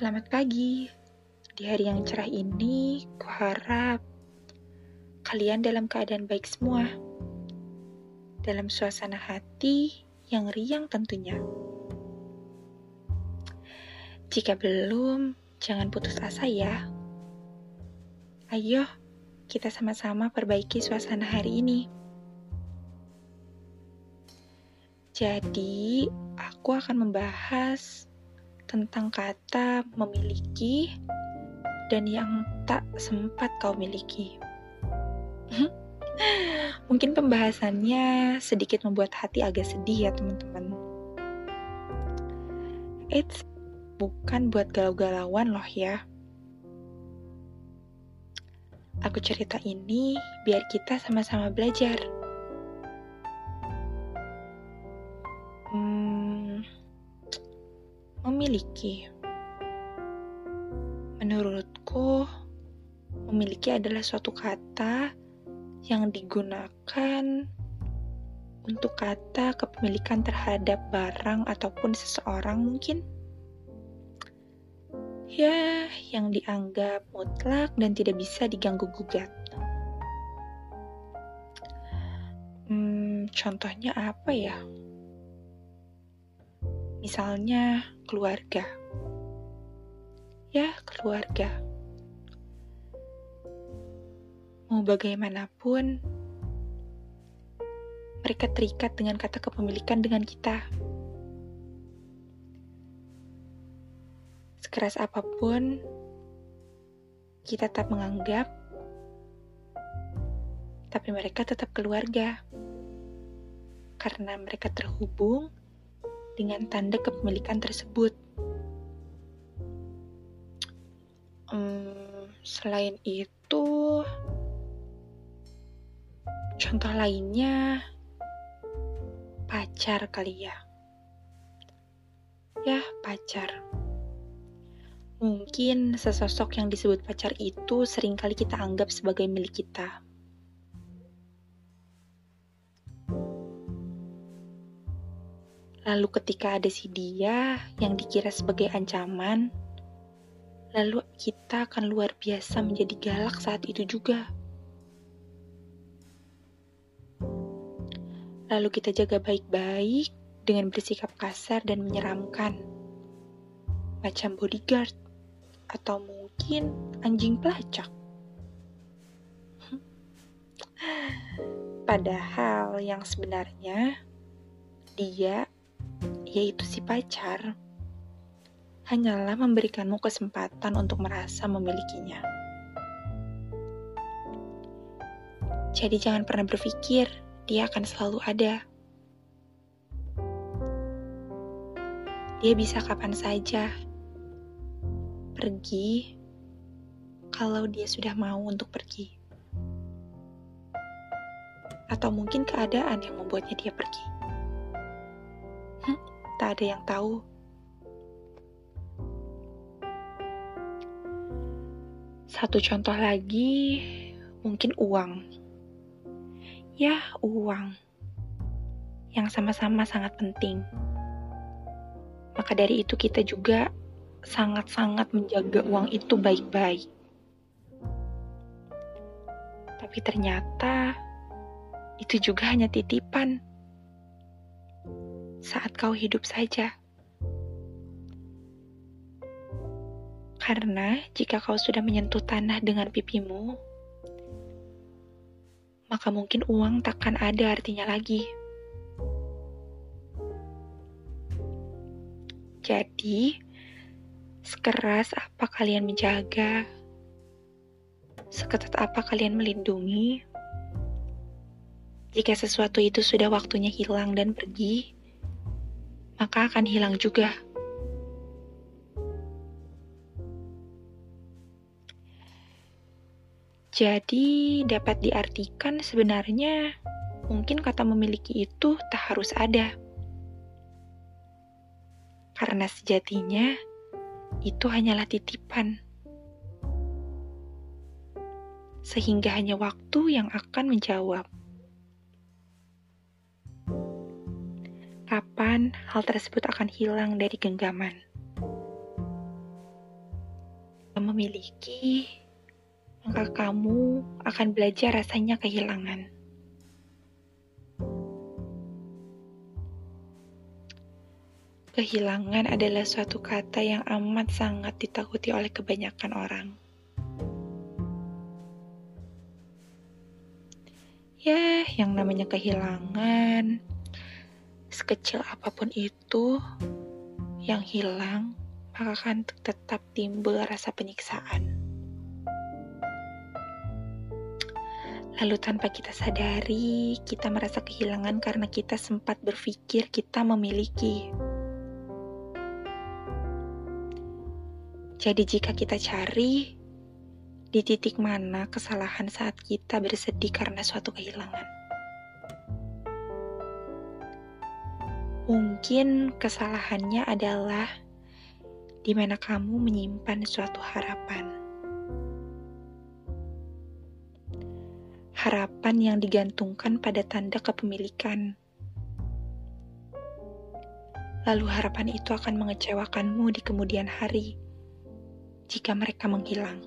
Selamat pagi. Di hari yang cerah ini, kuharap kalian dalam keadaan baik semua. Dalam suasana hati yang riang tentunya. Jika belum, jangan putus asa ya. Ayo, kita sama-sama perbaiki suasana hari ini. Jadi, aku akan membahas tentang kata memiliki dan yang tak sempat kau miliki. Mungkin pembahasannya sedikit membuat hati agak sedih ya teman-teman. It's bukan buat galau-galauan loh ya. Aku cerita ini biar kita sama-sama belajar. Memiliki. Menurutku, memiliki adalah suatu kata yang digunakan untuk kata kepemilikan terhadap barang ataupun seseorang mungkin. Ya, yang dianggap mutlak dan tidak bisa diganggu-gugat. Hmm, contohnya apa ya? Misalnya keluarga. Ya, keluarga. Mau bagaimanapun, mereka terikat dengan kata kepemilikan dengan kita. Sekeras apa pun, kita tetap menganggap, tapi mereka tetap keluarga. Karena mereka terhubung dengan tanda kepemilikan tersebut. Hmm, selain itu, contoh lainnya pacar kali ya. Ya, pacar. Mungkin sesosok yang disebut pacar itu sering kali kita anggap sebagai milik kita. Lalu ketika ada si dia yang dikira sebagai ancaman, lalu kita akan luar biasa menjadi galak saat itu juga. Lalu kita jaga baik-baik dengan bersikap kasar dan menyeramkan. Macam bodyguard atau mungkin anjing pelacak. Padahal yang sebenarnya dia yaitu si pacar, hanyalah memberikanmu kesempatan untuk merasa memilikinya. Jadi jangan pernah berpikir dia akan selalu ada. Dia bisa kapan saja pergi kalau dia sudah mau untuk pergi. Atau mungkin keadaan yang membuatnya dia pergi ada yang tahu. Satu contoh lagi, mungkin uang. Ya, uang. Yang sama-sama sangat penting. Maka dari itu kita juga sangat-sangat menjaga uang itu baik-baik. Tapi ternyata itu juga hanya titipan saat kau hidup saja. Karena jika kau sudah menyentuh tanah dengan pipimu, maka mungkin uang takkan ada artinya lagi. Jadi, sekeras apa kalian menjaga, seketat apa kalian melindungi, jika sesuatu itu sudah waktunya hilang dan pergi, maka akan hilang juga. Jadi, dapat diartikan sebenarnya mungkin kata memiliki itu tak harus ada. Karena sejatinya itu hanyalah titipan. Sehingga hanya waktu yang akan menjawab. Kapan hal tersebut akan hilang dari genggaman. memiliki, maka kamu akan belajar rasanya kehilangan. Kehilangan adalah suatu kata yang amat sangat ditakuti oleh kebanyakan orang. Ya, yang namanya kehilangan, sekecil apa pun itu, yang hilang maka akan tetap timbul rasa penyiksaan. Lalu tanpa kita sadari, kita merasa kehilangan karena kita sempat berpikir kita memiliki. Jadi jika kita cari, di titik mana kesalahan saat kita bersedih karena suatu kehilangan. Mungkin kesalahannya adalah di mana kamu menyimpan suatu harapan. Harapan yang digantungkan pada tanda kepemilikan. Lalu harapan itu akan mengecewakanmu di kemudian hari jika mereka menghilang.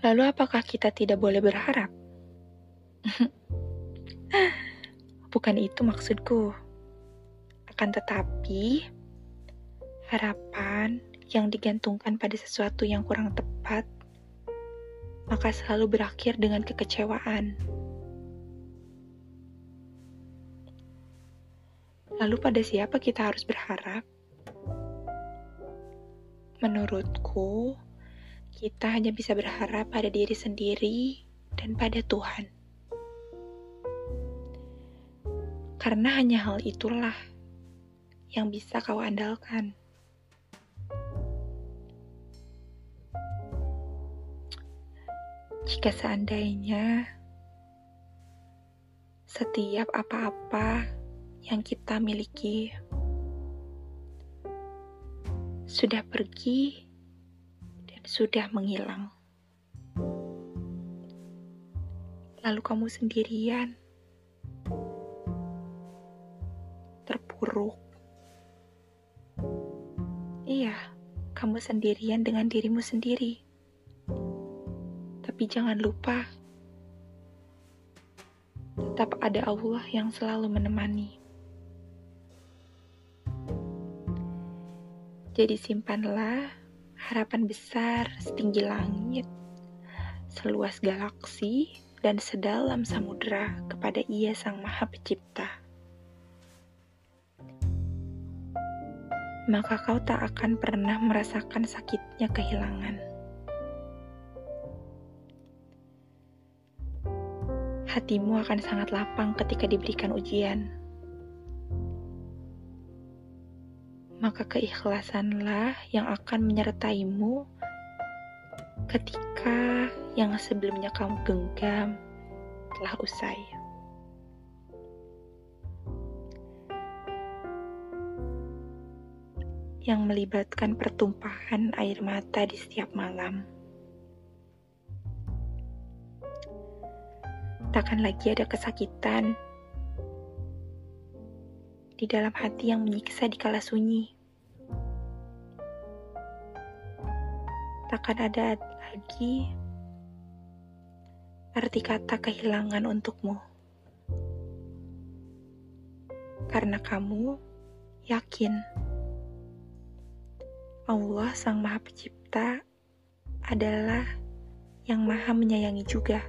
Lalu apakah kita tidak boleh berharap? Bukan itu maksudku. Akan tetapi, harapan yang digantungkan pada sesuatu yang kurang tepat, maka selalu berakhir dengan kekecewaan. Lalu pada siapa kita harus berharap? Menurutku, kita hanya bisa berharap pada diri sendiri dan pada Tuhan. Karena hanya hal itulah yang bisa kau andalkan. Jika seandainya setiap apa-apa yang kita miliki sudah pergi sudah menghilang, lalu kamu sendirian buruk. Iya, kamu sendirian dengan dirimu sendiri. Tapi jangan lupa, tetap ada Allah yang selalu menemani. Jadi simpanlah harapan besar setinggi langit, seluas galaksi, dan sedalam samudera kepada Ia Sang Maha Pencipta. maka kau tak akan pernah merasakan sakitnya kehilangan. Hatimu akan sangat lapang ketika diberikan ujian. Maka keikhlasanlah yang akan menyertaimu ketika yang sebelumnya kamu genggam telah usai. yang melibatkan pertumpahan air mata di setiap malam. Takkan lagi ada kesakitan di dalam hati yang menyiksa di kala sunyi. Takkan ada lagi arti kata kehilangan untukmu. Karena kamu yakin Allah Sang Maha Pencipta adalah yang Maha Menyayangi juga.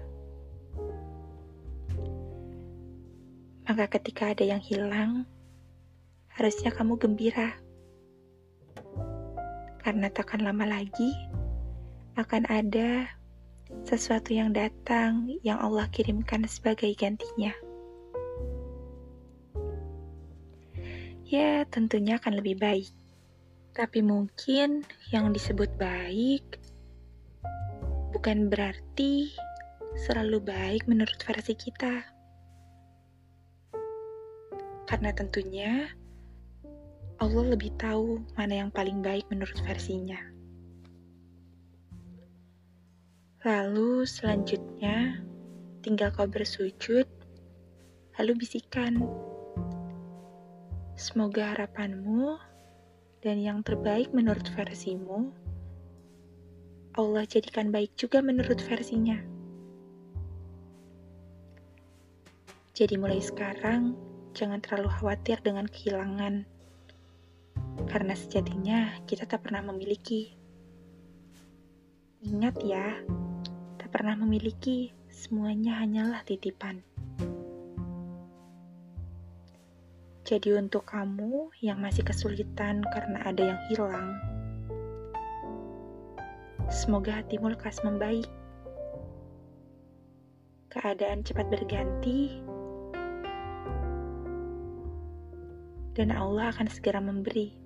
Maka ketika ada yang hilang, harusnya kamu gembira. Karena takkan lama lagi akan ada sesuatu yang datang yang Allah kirimkan sebagai gantinya. Ya, tentunya akan lebih baik. Tapi mungkin yang disebut baik bukan berarti selalu baik menurut versi kita. Karena tentunya Allah lebih tahu mana yang paling baik menurut versinya. Lalu selanjutnya tinggal kau bersujud, lalu bisikan, Semoga harapanmu dan yang terbaik menurut versimu, Allah jadikan baik juga menurut versinya. Jadi mulai sekarang, jangan terlalu khawatir dengan kehilangan. Karena sejatinya kita tak pernah memiliki. Ingat ya, tak pernah memiliki, semuanya hanyalah titipan. Jadi untuk kamu yang masih kesulitan karena ada yang hilang, semoga hatimu lekas membaik. Keadaan cepat berganti, dan Allah akan segera memberi.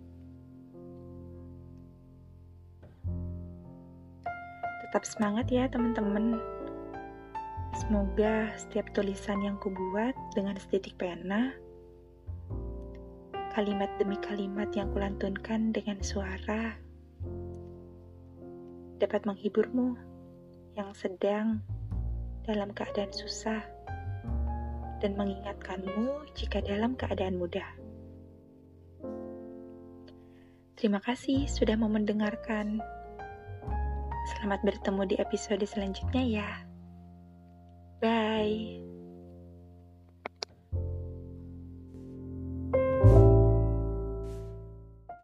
Tetap semangat ya teman-teman. Semoga setiap tulisan yang kubuat dengan setitik pena kalimat demi kalimat yang kulantunkan dengan suara dapat menghiburmu yang sedang dalam keadaan susah dan mengingatkanmu jika dalam keadaan mudah. Terima kasih sudah mau mendengarkan. Selamat bertemu di episode selanjutnya ya. Bye.